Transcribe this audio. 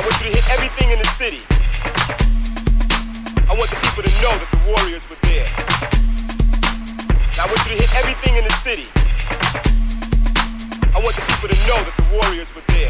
I want you to hit everything in the city. I want the people to know that the Warriors were there. I want you to hit everything in the city. I want the people to know that the Warriors were there.